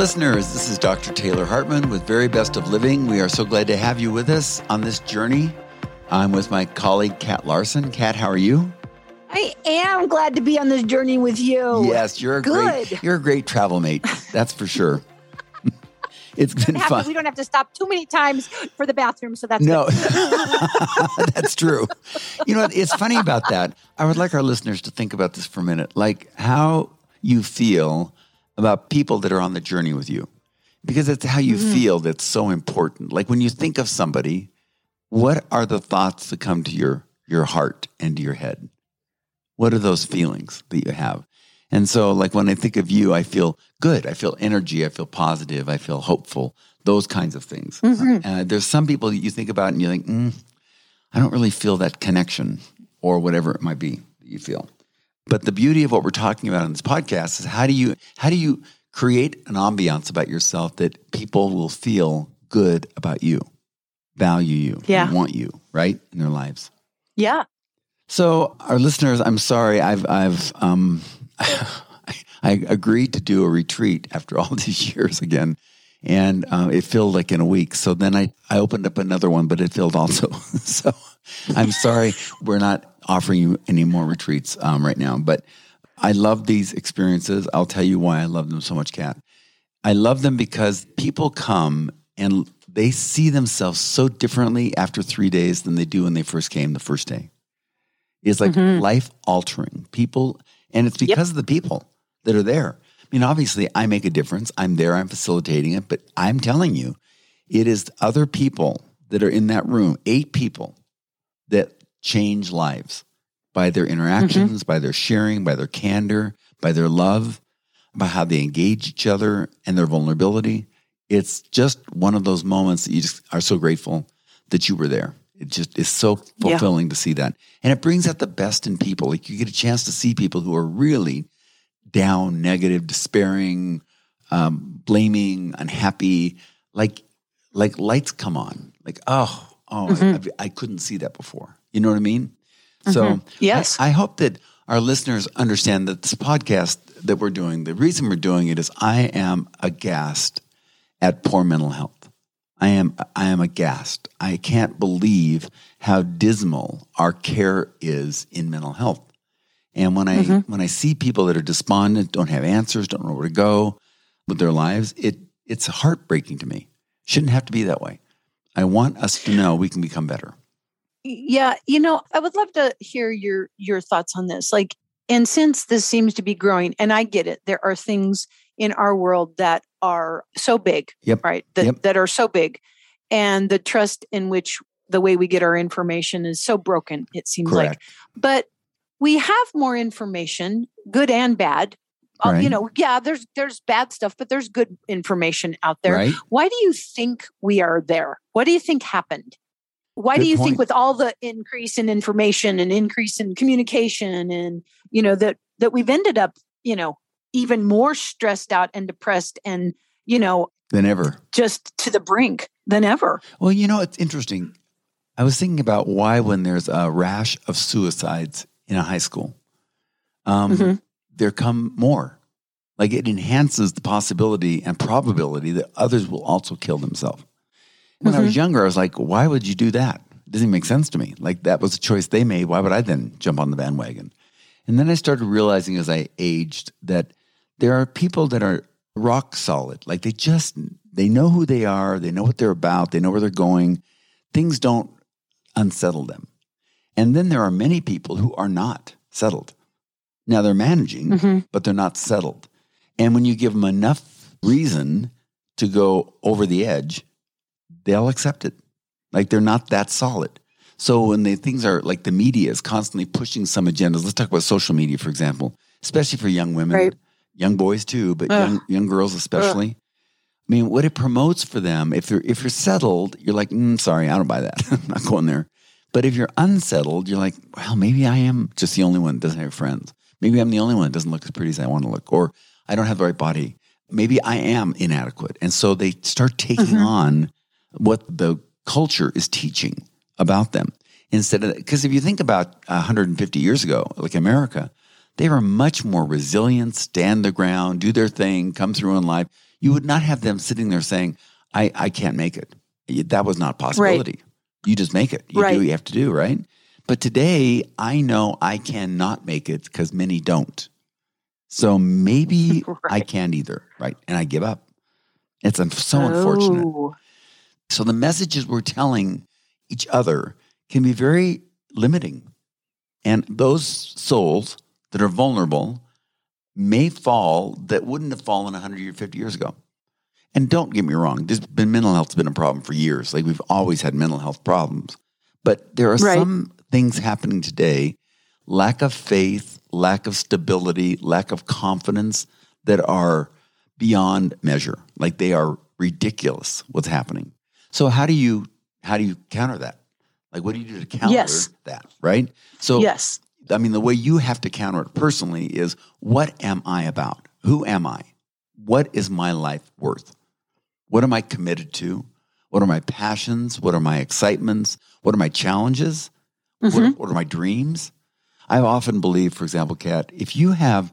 listeners. This is Dr. Taylor Hartman with Very Best of Living. We are so glad to have you with us on this journey. I'm with my colleague, Kat Larson. Kat, how are you? I am glad to be on this journey with you. Yes, you're a Good. great you're a great travel mate. That's for sure. it's been fun. we don't have to stop too many times for the bathroom, so that's No, that's true. You know, it's funny about that. I would like our listeners to think about this for a minute, like how you feel about people that are on the journey with you, because it's how you Mm-hmm. feel that's so important. Like when you think of somebody, what are the thoughts that come to your your heart and to your head? What are those feelings that you have? And so, like when I think of you, I feel good. I feel energy. I feel positive. I feel hopeful. Those kinds of things. Mm-hmm. Uh, there's some people that you think about and you think, mm, I don't really feel that connection or whatever it might be that you feel. But the beauty of what we're talking about in this podcast is how do you how do you create an ambiance about yourself that people will feel good about you, value you, Yeah. want you, right? In their lives. yeah. So, our listeners, I'm sorry, I've I've um, I agreed to do a retreat after all these years again, and uh, it filled like in a week. So then I I opened up another one, but it filled also. so I'm sorry, we're not offering you any more retreats um, right now. But I love these experiences. I'll tell you why I love them so much, Kat. I love them because people come and they see themselves so differently after three days than they do when they first came the first day. It's like life altering. People, and it's because of the people that are there. I mean, obviously, I make a difference. I'm there, I'm facilitating it, but I'm telling you, it is other people that are in that room, eight people that change lives by their interactions, by their sharing, by their candor, by their love, by how they engage each other and their vulnerability. It's just one of those moments that you just are so grateful that you were there. It just is so Yeah. fulfilling to see that. And it brings out the best in people. Like you get a chance to see people who are really down, negative, despairing, um, blaming, unhappy, like like lights come on. Like, oh, oh, I, I couldn't see that before. You know what I mean? So mm-hmm. Yes. I, I hope that our listeners understand that this podcast that we're doing, the reason we're doing it is I am aghast at poor mental health. I am I am aghast. I can't believe how dismal our care is in mental health. And when I mm-hmm. when I see people that are despondent, don't have answers, don't know where to go with their lives, it it's heartbreaking to me. Shouldn't have to be that way. I want us to know we can become better. Yeah, you know, I would love to hear your your thoughts on this. Like, and since this seems to be growing, and I get it, there are things in our world that are so big, Yep. right? That Yep. that are so big, and the trust in which the way we get our information is so broken. It seems like, but we have more information, good and bad. Um, right. You know, yeah, there's there's bad stuff, but there's good information out there. Right? Why do you think we are there? What do you think happened? Why Good do you point. think with all the increase in information and increase in communication and you know that that we've ended up, you know, even more stressed out and depressed and, you know, Than ever. just to the brink than ever. Well, you know, it's interesting. I was thinking about why, when there's a rash of suicides in a high school, um, Mhm. there come more. Like it enhances the possibility and probability that others will also kill themselves. When I was younger, I was like, why would you do that? It doesn't make sense to me. Like that was a choice they made. Why would I then jump on the bandwagon? And then I started realizing as I aged that there are people that are rock solid. Like they just they know who they are, they know what they're about, they know where they're going. Things don't unsettle them. And then there are many people who are not settled. Now they're managing, Mhm. but they're not settled. And when you give them enough reason to go over the edge, they'll accept it. Like they're not that solid. So when the things are like the media is constantly pushing some agendas, let's talk about social media, for example, especially for young women, Right. young boys too, but Ugh. young young girls especially. I mean, what it promotes for them, if they're if you're settled, you're like, mm, sorry, I don't buy that. I'm not going there. But if you're unsettled, you're like, well, maybe I am just the only one that doesn't have friends. Maybe I'm the only one that doesn't look as pretty as I want to look, or I don't have the right body. Maybe I am inadequate. And so they start taking on what the culture is teaching about them instead of because if you think about 150 years ago, like America, they were much more resilient, stand the ground, do their thing, come through in life. you would not have them sitting there saying, I, I can't make it. That was not a possibility. You just make it. You Right. do what you have to do, right? But today, I know I cannot make it because many don't. So maybe I can't either, right? And I give up. It's so unfortunate. Oh. So the messages we're telling each other can be very limiting. And those souls that are vulnerable may fall that wouldn't have fallen 100 or 50 years ago. And don't get me wrong, there's been mental health's been a problem for years. Like we've always had mental health problems. But there are Right. some things happening today, lack of faith, lack of stability, lack of confidence that are beyond measure. Like they are ridiculous what's happening. So how do you how do you counter that? Like what do you do to counter Yes. that, right? So yes. I mean, the way you have to counter it personally is what am I about? Who am I? What is my life worth? What am I committed to? What are my passions? What are my excitements? What are my challenges? What, Mhm. what are my dreams? I often believe, for example, Kat, if you have,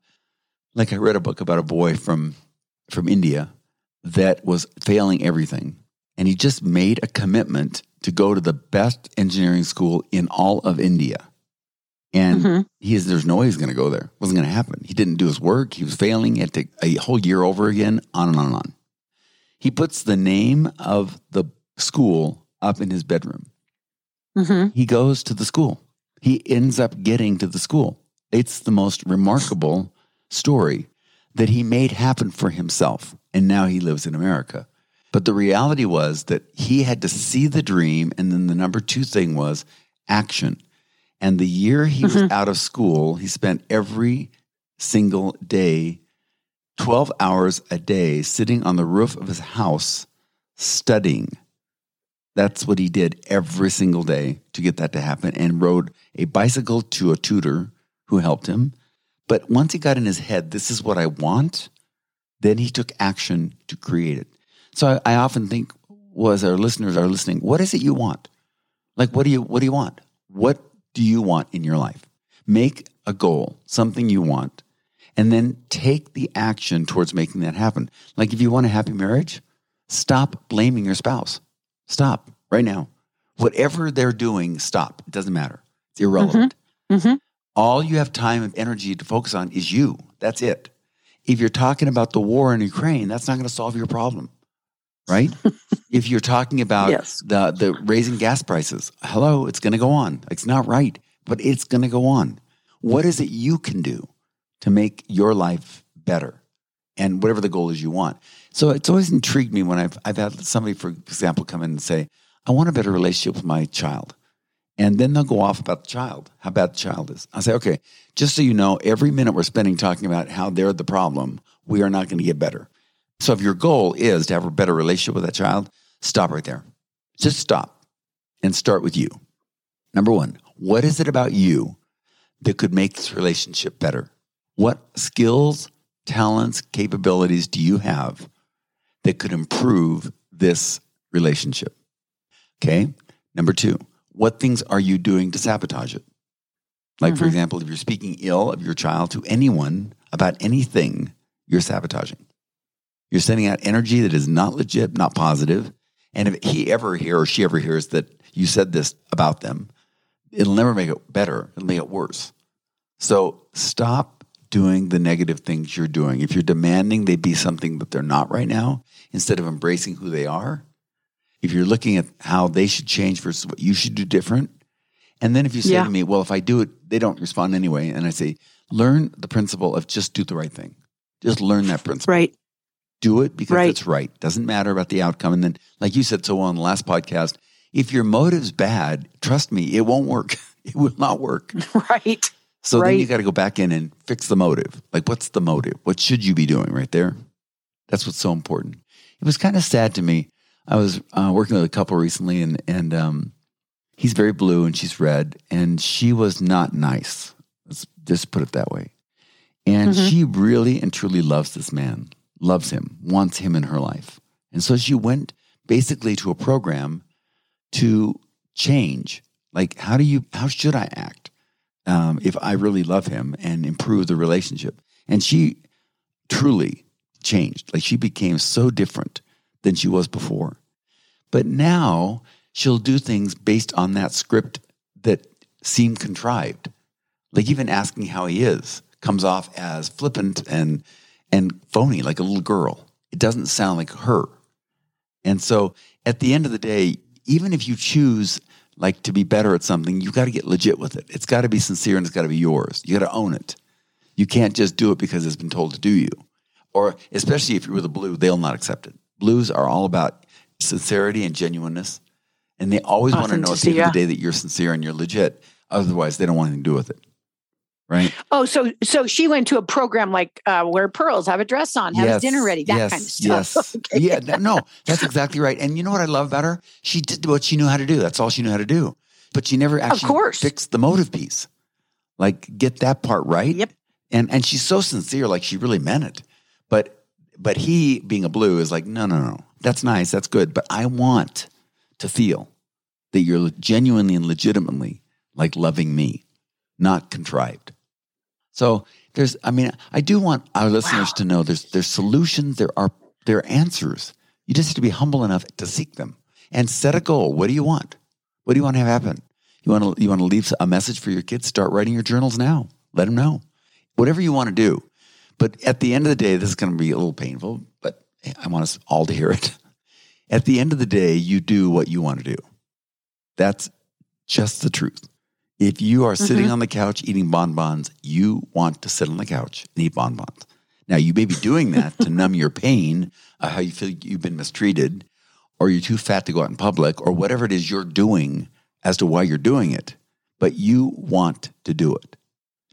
like I read a book about a boy from from India that was failing everything, and he just made a commitment to go to the best engineering school in all of India. And Mhm. he is, there's no way he's going to go there. It wasn't going to happen. He didn't do his work. He was failing. He had to a whole year over again, on and on and on. He puts the name of the school up in his bedroom. Mhm. He goes to the school. He ends up getting to the school. It's the most remarkable story that he made happen for himself. And now he lives in America. But the reality was that he had to see the dream. And then the number two thing was action. And the year he was mm-hmm. out of school, he spent every single day, 12 hours a day, sitting on the roof of his house studying. That's what he did every single day to get that to happen and rode a bicycle to a tutor who helped him. But once he got in his head, this is what I want, then he took action to create it. So I, I often think, well, as our listeners are listening, what is it you want? Like, what do you what do you want? What do you want in your life? Make a goal, something you want, and then take the action towards making that happen. Like if you want a happy marriage, stop blaming your spouse. Stop right now. Whatever they're doing, stop. It doesn't matter. It's irrelevant. Mhm. All you have time and energy to focus on is you. That's it. If you're talking about the war in Ukraine, that's not going to solve your problem, right? if you're talking about Yes. the the raising gas prices, hello, it's going to go on. It's not right, but it's going to go on. What is it you can do to make your life better, and whatever the goal is you want? So it's always intrigued me when I've I've had somebody, for example, come in and say, "I want a better relationship with my child." And then they'll go off about the child, how bad the child is. I say, okay, just so you know, every minute we're spending talking about how they're the problem, we are not going to get better. So if your goal is to have a better relationship with that child, stop right there. Just stop and start with you. Number one, what is it about you that could make this relationship better? What skills, talents, capabilities do you have that could improve this relationship? Okay. Number two, what things are you doing to sabotage it? Like, for Mhm. example, if you're speaking ill of your child to anyone about anything, you're sabotaging. You're sending out energy that is not legit, not positive. And if he ever hears or she ever hears that you said this about them, it'll never make it better. It'll make it worse. So stop doing the negative things you're doing. If you're demanding they be something that they're not right now, instead of embracing who they are, if you're looking at how they should change versus what you should do different, and then if you say Yeah. to me, well, if I do it, they don't respond anyway, and I say, learn the principle of just do the right thing. Just learn that principle Right. Do it because Right. it's right. Doesn't matter about the outcome. And then, like you said so well on the last podcast, if your motive's bad, trust me, it won't work. It will not work. Right. So then you got to go back in and fix the motive. Like, what's the motive? What should you be doing right there? That's what's so important. It was kind of sad to me. I was uh, working with a couple recently, and and um, he's very blue and she's red, and she was not nice. Let's just put it that way. And Mhm. she really and truly loves this man, loves him, wants him in her life, and so she went basically to a program to change. Like, how do you? How should I act? um, if I really love him and improve the relationship. And she truly changed. Like she became so different than she was before. But now she'll do things based on that script that seem contrived. Like even asking how he is comes off as flippant and and phony, like a little girl. It doesn't sound like her. And so at the end of the day, even if you choose like to be better at something, you got to get legit with it. It's got to be sincere and it's got to be yours. You got to own it. You can't just do it because it's been told to do you. Or especially if you're with a blue, they'll not accept it. Blues are all about sincerity and genuineness. And they always want to know at the end of the day that you're sincere and you're legit. Otherwise, they don't want anything to do with it right? Oh, so so she went to a program like uh, wear pearls, have a dress on, have yes, a dinner ready, that yes, kind of stuff. Yes, okay. yeah, no, that's exactly right. And you know what I love about her? She did what she knew how to do. That's all she knew how to do. But she never actually of course. fixed the motive piece. Like get that part right. Yep. And and she's so sincere, like she really meant it. But but he being a blue is like, no, no, no. That's nice, that's good. But I want to feel that you're genuinely and legitimately like loving me, not contrived. So there's, I mean, I do want our listeners wow. to know there's there's solutions, there are there are answers. You just have to be humble enough to seek them and set a goal. What do you want? What do you want to have happen? You want to you want to leave a message for your kids? Start writing your journals now. Let them know. Whatever you want to do. But at the end of the day, this is going to be a little painful, but I want us all to hear it. At the end of the day, you do what you want to do. That's just the truth. If you are sitting mm-hmm. on the couch eating bonbons, you want to sit on the couch and eat bonbons. Now, you may be doing that to numb your pain, uh, how you feel you've been mistreated, or you're too fat to go out in public, or whatever it is you're doing as to why you're doing it. But you want to do it.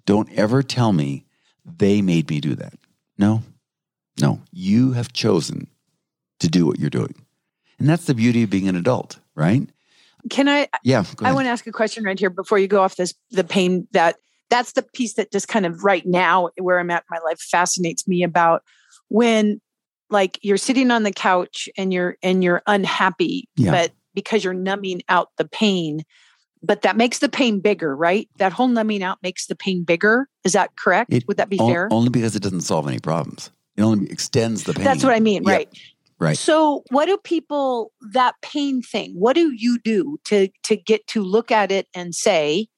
Don't ever tell me they made me do that. No, no. You have chosen to do what you're doing. And that's the beauty of being an adult, right? Can I? Yeah. I want to ask a question right here before you go off this. The pain that that's the piece that just kind of right now where I'm at in my life fascinates me about when like you're sitting on the couch and you're and you're unhappy, yeah. but because you're numbing out the pain, but that makes the pain bigger, right? That whole numbing out makes the pain bigger. Is that correct? It, Would that be fair? Only because it doesn't solve any problems. It only extends the pain. That's what I mean, right? Right. So what do people that pain thing, what do you do to to get to look at it and say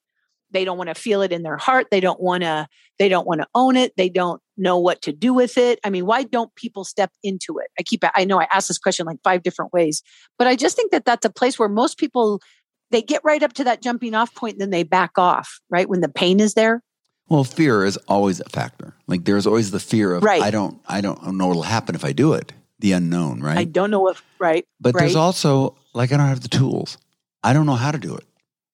they don't want to feel it in their heart, they don't want to they don't want to own it, they don't know what to do with it. I mean, why don't people step into it? I keep I know I asked this question like five different ways, but I just think that that's a place where most people they get right up to that jumping off point and then they back off, right? When the pain is there. Well, fear is always a factor. Like there's always the fear of right. I don't I don't know what'll happen if I do it the unknown, right? I don't know if right. But right. there's also like I don't have the tools. I don't know how to do it.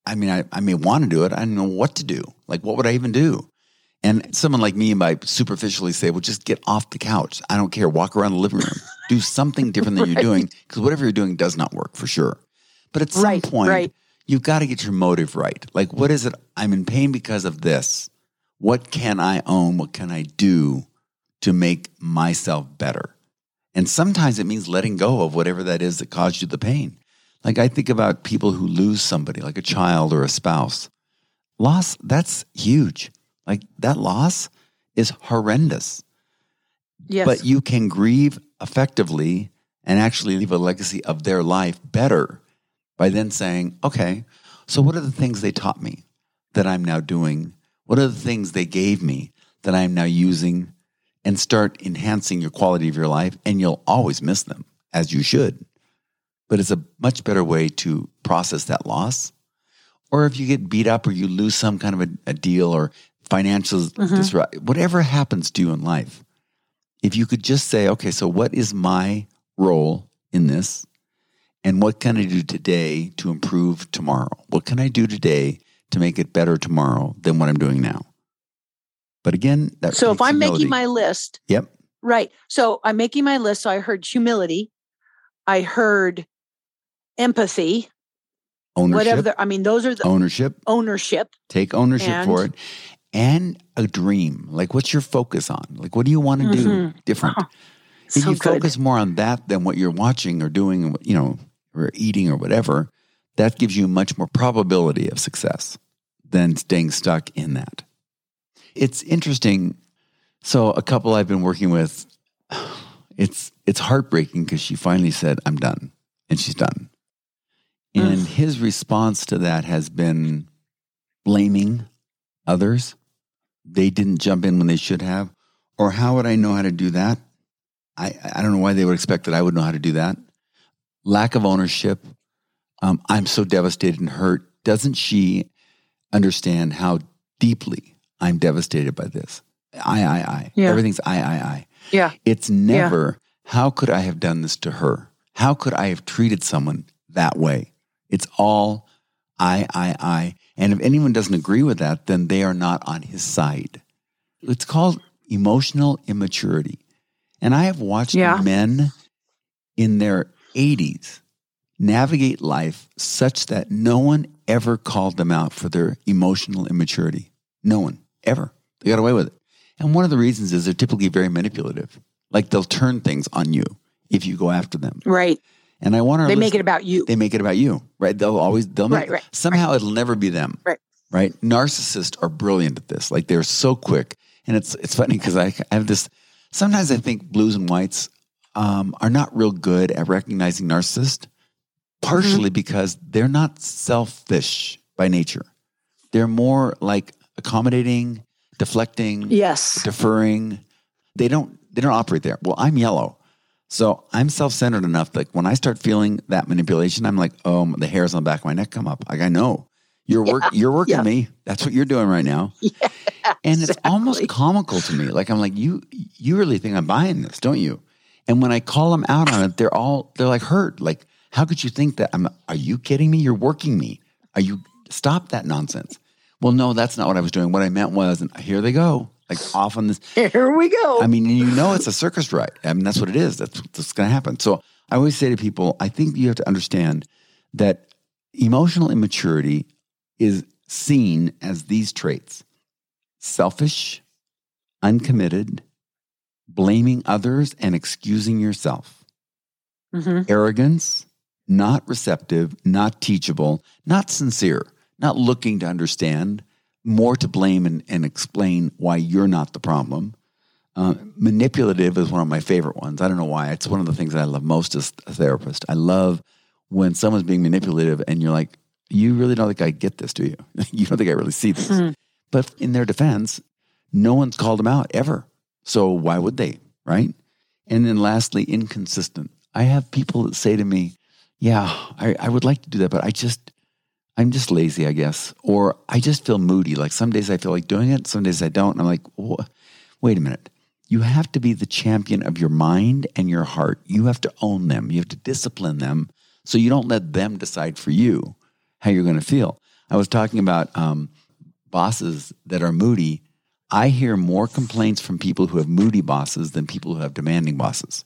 I mean, I, I may want to do it. I don't know what to do. Like, what would I even do? And someone like me might superficially say, well, just get off the couch. I don't care. Walk around the living room. do something different than right. you're doing because whatever you're doing does not work for sure. But at some right, point, right. you've got to get your motive right. Like, what is it? I'm in pain because of this. What can I own? What can I do to make myself better? And sometimes it means letting go of whatever that is that caused you the pain. Like I think about people who lose somebody, like a child or a spouse. Loss, that's huge. Like that loss is horrendous. Yes. But you can grieve effectively and actually leave a legacy of their life better by then saying, okay, so what are the things they taught me that I'm now doing? What are the things they gave me that I'm now using and start enhancing your quality of your life, and you'll always miss them, as you should. But it's a much better way to process that loss. Or if you get beat up or you lose some kind of a, a deal or financial mm-hmm. disrupt, whatever happens to you in life, if you could just say, okay, so what is my role in this? And what can I do today to improve tomorrow? What can I do today to make it better tomorrow than what I'm doing now? But again, that so if I'm humility. making my list, yep, right. So I'm making my list. So I heard humility, I heard empathy, ownership. Whatever. The, I mean, those are the ownership. Ownership. Take ownership and, for it, and a dream. Like, what's your focus on? Like, what do you want to mm-hmm. do different? Oh, if so you good. focus more on that than what you're watching or doing, you know, or eating or whatever, that gives you much more probability of success than staying stuck in that. It's interesting. So, a couple I've been working with, it's it's heartbreaking because she finally said, "I'm done," and she's done. And his response to that has been blaming others. They didn't jump in when they should have, or how would I know how to do that? I I don't know why they would expect that I would know how to do that. Lack of ownership. Um, I'm so devastated and hurt. Doesn't she understand how deeply I'm devastated by this? I, I, I. Yeah. Everything's I, I, I. Yeah. It's never, how could I have done this to her? How could I have treated someone that way? It's all I, I, I. And if anyone doesn't agree with that, then they are not on his side. It's called emotional immaturity. And I have watched Yeah. men in their 80s navigate life such that no one ever called them out for their emotional immaturity. No one ever. They got away with it. And one of the reasons is they're typically very manipulative. Like they'll turn things on you if you go after them. Right. And I want to They make it about you. they make it about you, right? They'll always they'll make Right, right, somehow it'll never be them, Right. Right? Narcissists are brilliant at this. Like they're so quick, and it's it's funny because I, I have this. Sometimes I think blues and whites um, are not real good at recognizing narcissists, partially Mm-hmm. because they're not selfish by nature. They're more like accommodating, deflecting, yes. deferring. They don't they don't operate there. Well, I'm yellow. So I'm self-centered enough that when I start feeling that manipulation, I'm like, oh, the hairs on the back of my neck come up. Like I know you're work you're working yeah. me. That's what you're doing right now. Yeah, And it's almost comical to me. Like I'm like, you you really think I'm buying this, don't you? And when I call them out on it, they're all they're like hurt. Like, how could you think that? I'm are you kidding me? You're working me. Are you stop that nonsense? Well, no, that's not what I was doing. What I meant was, and here they go, like off on this. Here we go. I mean, you know, it's a circus ride. I mean, that's what it is. That's what's going to happen. So I always say to people, I think you have to understand that emotional immaturity is seen as these traits selfish, uncommitted, blaming others and excusing yourself, Mhm. arrogance, not receptive, not teachable, not sincere, not looking to understand, more to blame and, and explain why you're not the problem. Uh, manipulative is one of my favorite ones. I don't know why. It's one of the things that I love most as a therapist. I love when someone's being manipulative and you're like, you really don't think I get this, do you? you don't think I really see this. Mhm. But in their defense, no one's called them out ever. So why would they? Right. And then lastly, inconsistent. I have people that say to me, yeah, I, I would like to do that, but I just, I'm just lazy, I guess. Or I just feel moody. Like some days I feel like doing it, some days I don't. And I'm like, "Wha- wait a minute. You have to be the champion of your mind and your heart. You have to own them. You have to discipline them so you don't let them decide for you how you're going to feel. I was talking about um, bosses that are moody. I hear more complaints from people who have moody bosses than people who have demanding bosses.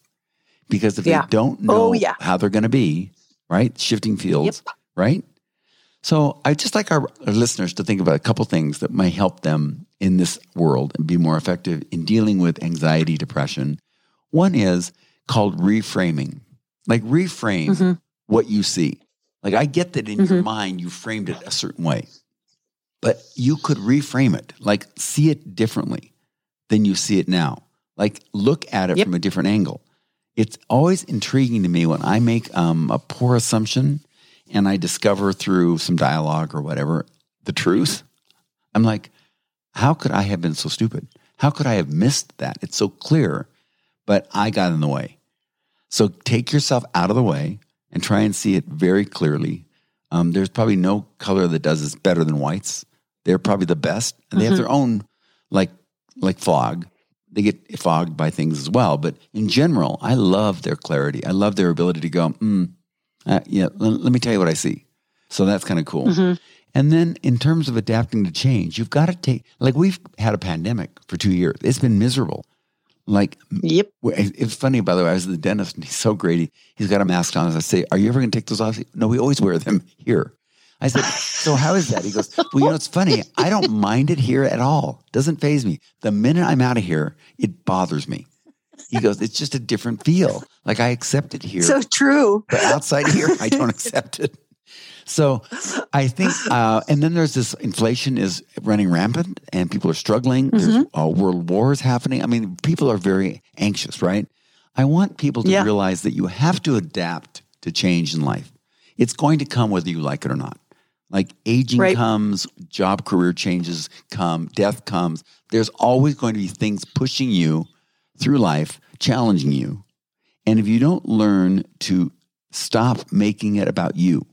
Because if Yeah. they don't know Oh, yeah. how they're going to be, right? Shifting fields, right? So I just like our, our listeners to think about a couple things that might help them in this world and be more effective in dealing with anxiety, depression. One is called reframing. Like reframe Mhm. what you see. Like I get that in your Mhm. mind you framed it a certain way. But you could reframe it, like see it differently than you see it now. Like look at it Yep. from a different angle. It's always intriguing to me when I make um, a poor assumption and I discover through some dialogue or whatever the truth. I'm like, how could I have been so stupid? How could I have missed that? It's so clear, but I got in the way. So take yourself out of the way and try and see it very clearly. Um, there's probably no color that does this better than whites. They're probably the best, and they have Mhm. their own like like fog. They get fogged by things as well, but in general, I love their clarity. I love their ability to go, mm, uh, yeah. Let, let me tell you what I see. So that's kind of cool. Mhm. And then in terms of adapting to change, you've got to take like we've had a pandemic for two years. It's been miserable. Like Yep. It's funny, by the way. I was at the dentist, and he's so great. He, he's got a mask on. I say, "Are you ever going to take those off?" No, we always wear them here. I said, "So how is that?" He goes, "Well, you know, it's funny. I don't mind it here at all. Doesn't faze me. The minute I'm out of here, it bothers me." He goes, "It's just a different feel. Like I accept it here, So true. but outside here, I don't accept it." So I think, uh, and then there's this inflation is running rampant, and people are struggling. There's uh, world wars happening. I mean, people are very anxious, right? I want people to Yeah. realize that you have to adapt to change in life. It's going to come whether you like it or not. Like aging Right. comes, job career changes come, death comes. There's always going to be things pushing you through life, challenging you. And if you don't learn to stop making it about you,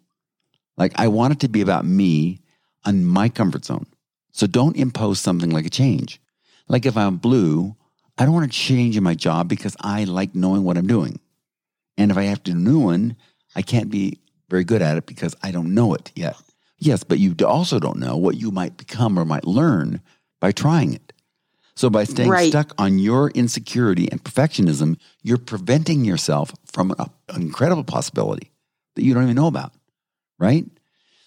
like I want it to be about me and my comfort zone. So don't impose something like a change. Like if I'm blue, I don't want to change in my job because I like knowing what I'm doing. And if I have to do a new one, I can't be very good at it because I don't know it yet. Yes, but you also don't know what you might become or might learn by trying it. So by staying Right. stuck on your insecurity and perfectionism, you're preventing yourself from an incredible possibility that you don't even know about, right?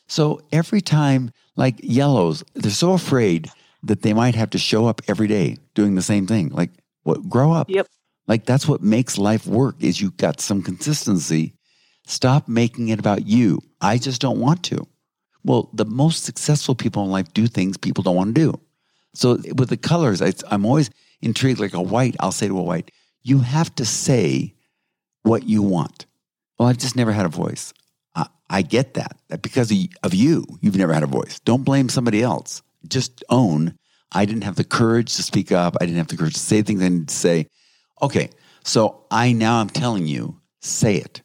So every time, like yellows, they're so afraid that they might have to show up every day doing the same thing. Like, what? Grow up. Yep. Like that's what makes life work. Is you got some consistency. Stop making it about you. I just don't want to. Well, the most successful people in life do things people don't want to do. So with the colors, I, I'm always intrigued. Like a white, I'll say to a white, you have to say what you want. Well, I've just never had a voice. I, I get that. That because of, you, you've never had a voice. Don't blame somebody else. Just own. I didn't have the courage to speak up. I didn't have the courage to say things I need to say. Okay, so I now I'm telling you, say it.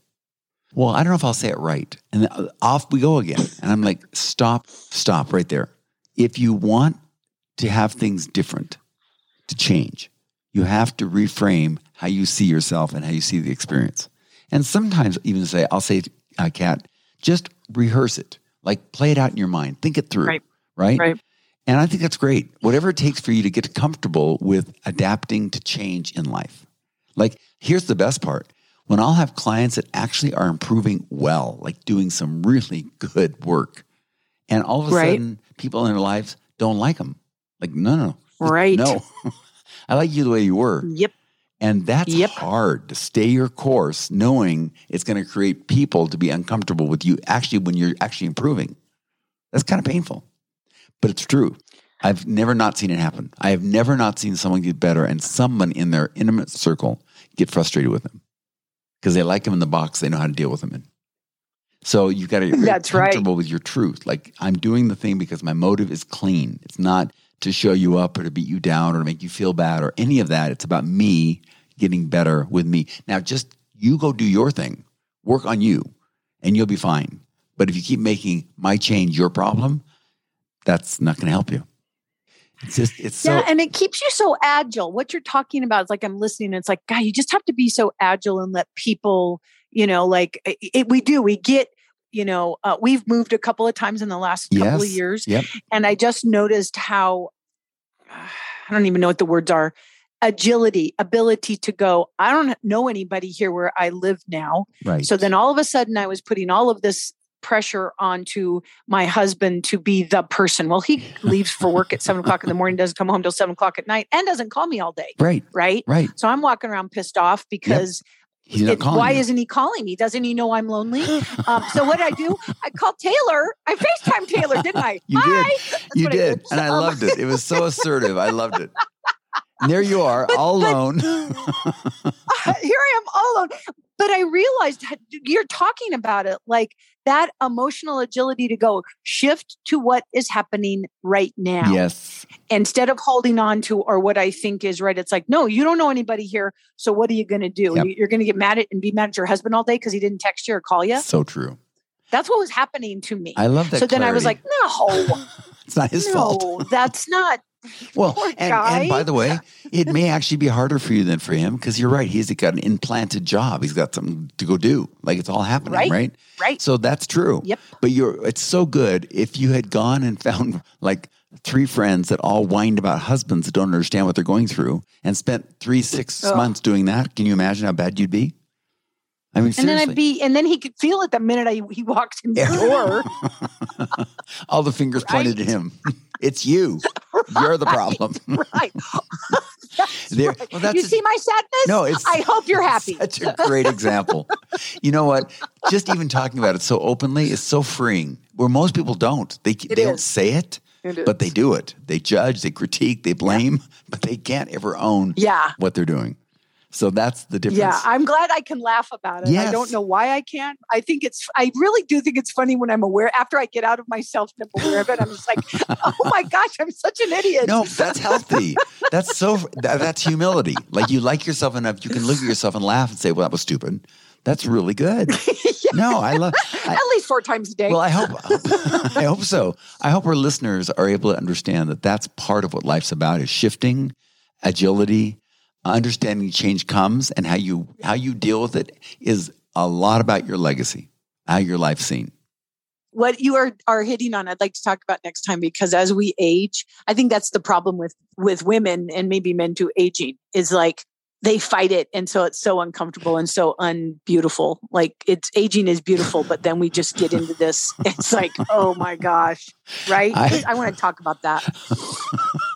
Well, I don't know if I'll say it right. And uh, off we go again. And I'm like, stop, stop right there. If you want to have things different, to change, you have to reframe how you see yourself and how you see the experience. And sometimes even say, I'll say, uh, Kat, just rehearse it. Like play it out in your mind. Think it through. Right. Right. Right. And I think that's great. Whatever it takes for you to get comfortable with adapting to change in life. Like, here's the best part when I'll have clients that actually are improving well, like doing some really good work, and all of a Right. sudden people in their lives don't like them. Like, no, no, Right. no. I like you the way you were. Yep. And that's Yep. hard to stay your course, knowing it's going to create people to be uncomfortable with you actually when you're actually improving. That's kind of painful, but it's true. I've never not seen it happen. I have never not seen someone get better and someone in their intimate circle get frustrated with them because they like them in the box they know how to deal with them in. So you've got to get really That's right. comfortable with your truth. Like I'm doing the thing because my motive is clean. It's not to show you up or to beat you down or to make you feel bad or any of that. It's about me getting better with me. Now, just you go do your thing, work on you, and you'll be fine. But if you keep making my change your problem, that's not going to help you. It's just, it's so, yeah, and it keeps you so agile. What you're talking about is like I'm listening. It's like, God, you just have to be so agile and let people, you know, like it- we do. We get, you know, uh, we've moved a couple of times in the last couple of years, yep. and I just noticed how I don't even know what the words are. Agility, ability to go. I don't know anybody here where I live now. Right. So then all of a sudden I was putting all of this pressure onto my husband to be the person. Well, he leaves for work at seven o'clock in the morning, doesn't come home till seven o'clock at night, and doesn't call me all day. right. Right. Right. So I'm walking around pissed off because He's not calling why isn't he calling me? Doesn't he know I'm lonely? Um, so what did I do? I called Taylor. I FaceTime Taylor, didn't I? You did. Hi. That's You I did. And I Um, loved it. It was so assertive. I loved it. And there you are, all alone. here I am all alone. But I realized you're talking about it like that emotional agility to go shift to what is happening right now yes. instead of holding on to or what I think is right. It's like, no, you don't know anybody here. So what are you going to do? Yep. You- You're going to get mad at and be mad at your husband all day because he didn't text you or call you. So true. That's what was happening to me. I love that. so then I was like, no, it's not his fault. no, that's not. Well, and, and by the way, it may actually be harder for you than for him because you're right. He's got an implanted job. He's got something to go do. Like it's all happening, Right. right? Right. So that's true. Yep. But you're it's so good if you had gone and found like three friends that all whined about husbands that don't understand what they're going through and spent three, six Ugh. months doing that. Can you imagine how bad you'd be? I mean, And seriously. then I'd be, and then he could feel it the minute I, he walked in the door. all the fingers pointed at him. It's you. You're the problem. right. That's There- right. well, that's you a- see my sadness? No, it's- I hope you're happy. Such a great example. You know what? Just even talking about it so openly is so freeing. Where most people don't. They they don't say it, It but they do it. They judge, they critique, they blame, but they can't ever own Yeah. what they're doing. So that's the difference. Yeah, I'm glad I can laugh about it. Yes. I don't know why I can't. I think it's, I really do think it's funny when I'm aware, after I get out of myself and I'm aware of it, I'm just like, oh my gosh, I'm such an idiot. No, that's healthy. that's so, that, that's humility. Like you like yourself enough, you can look at yourself and laugh and say, well, that was stupid. That's really good. No, I love. I, At least four times a day. well, I hope. I hope so. I hope our listeners are able to understand that that's part of what life's about: is shifting, agility, understanding change comes, and how you how you deal with it is a lot about your legacy, how your life's seen. what you are are hitting on i'd like to talk about next time because as we age i think that's the problem with with women and maybe men too aging is like they fight it and so it's so uncomfortable and so unbeautiful. Like it's aging is beautiful but then we just get into this. It's like oh my gosh right? I- i, want to talk about that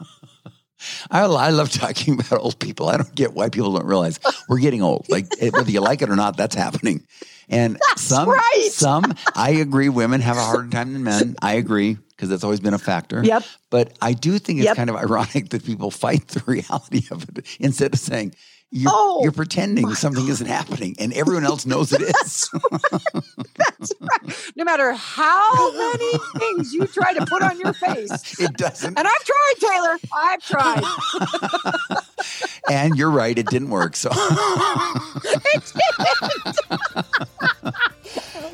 I, I love talking about old people. I don't get why people don't realize we're getting old. Like whether you like it or not, that's happening. And That's some, right. some, I agree, women have a harder time than men. I agree because that's always been a factor. Yep. But I do think it's Yep. kind of ironic that people fight the reality of it instead of saying you're, Oh, you're pretending something isn't happening and everyone else knows it is. that's right no matter how many things you try to put on your face it doesn't. and i've tried taylor i've tried And you're right, it didn't work. So.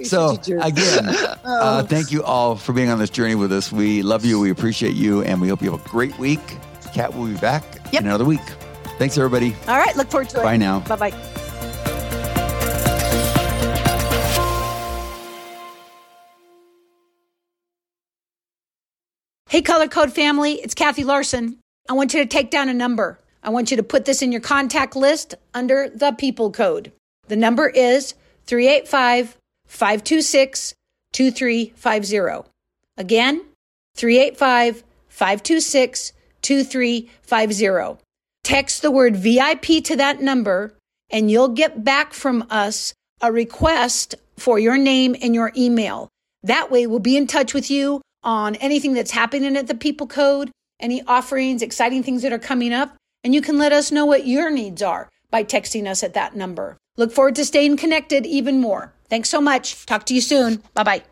So Such a jerk. again, uh, thank you all for being on this journey with us. We love you, we appreciate you, and we hope you have a great week. Kat will be back Yep. in another week. Thanks, everybody. all right look forward to it Bye now. bye bye Hey, Color Code family, it's Kathy Larson. I want you to take down a number. I want you to put this in your contact list under the People Code. The number is 385 526 2350. Again, 385 526 2350. Text the word VIP to that number, and you'll get back from us a request for your name and your email. That way, we'll be in touch with you on anything that's happening at the People Code, any offerings, exciting things that are coming up, and you can let us know what your needs are by texting us at that number. Look forward to staying connected even more. Thanks so much. Talk to you soon. Bye bye.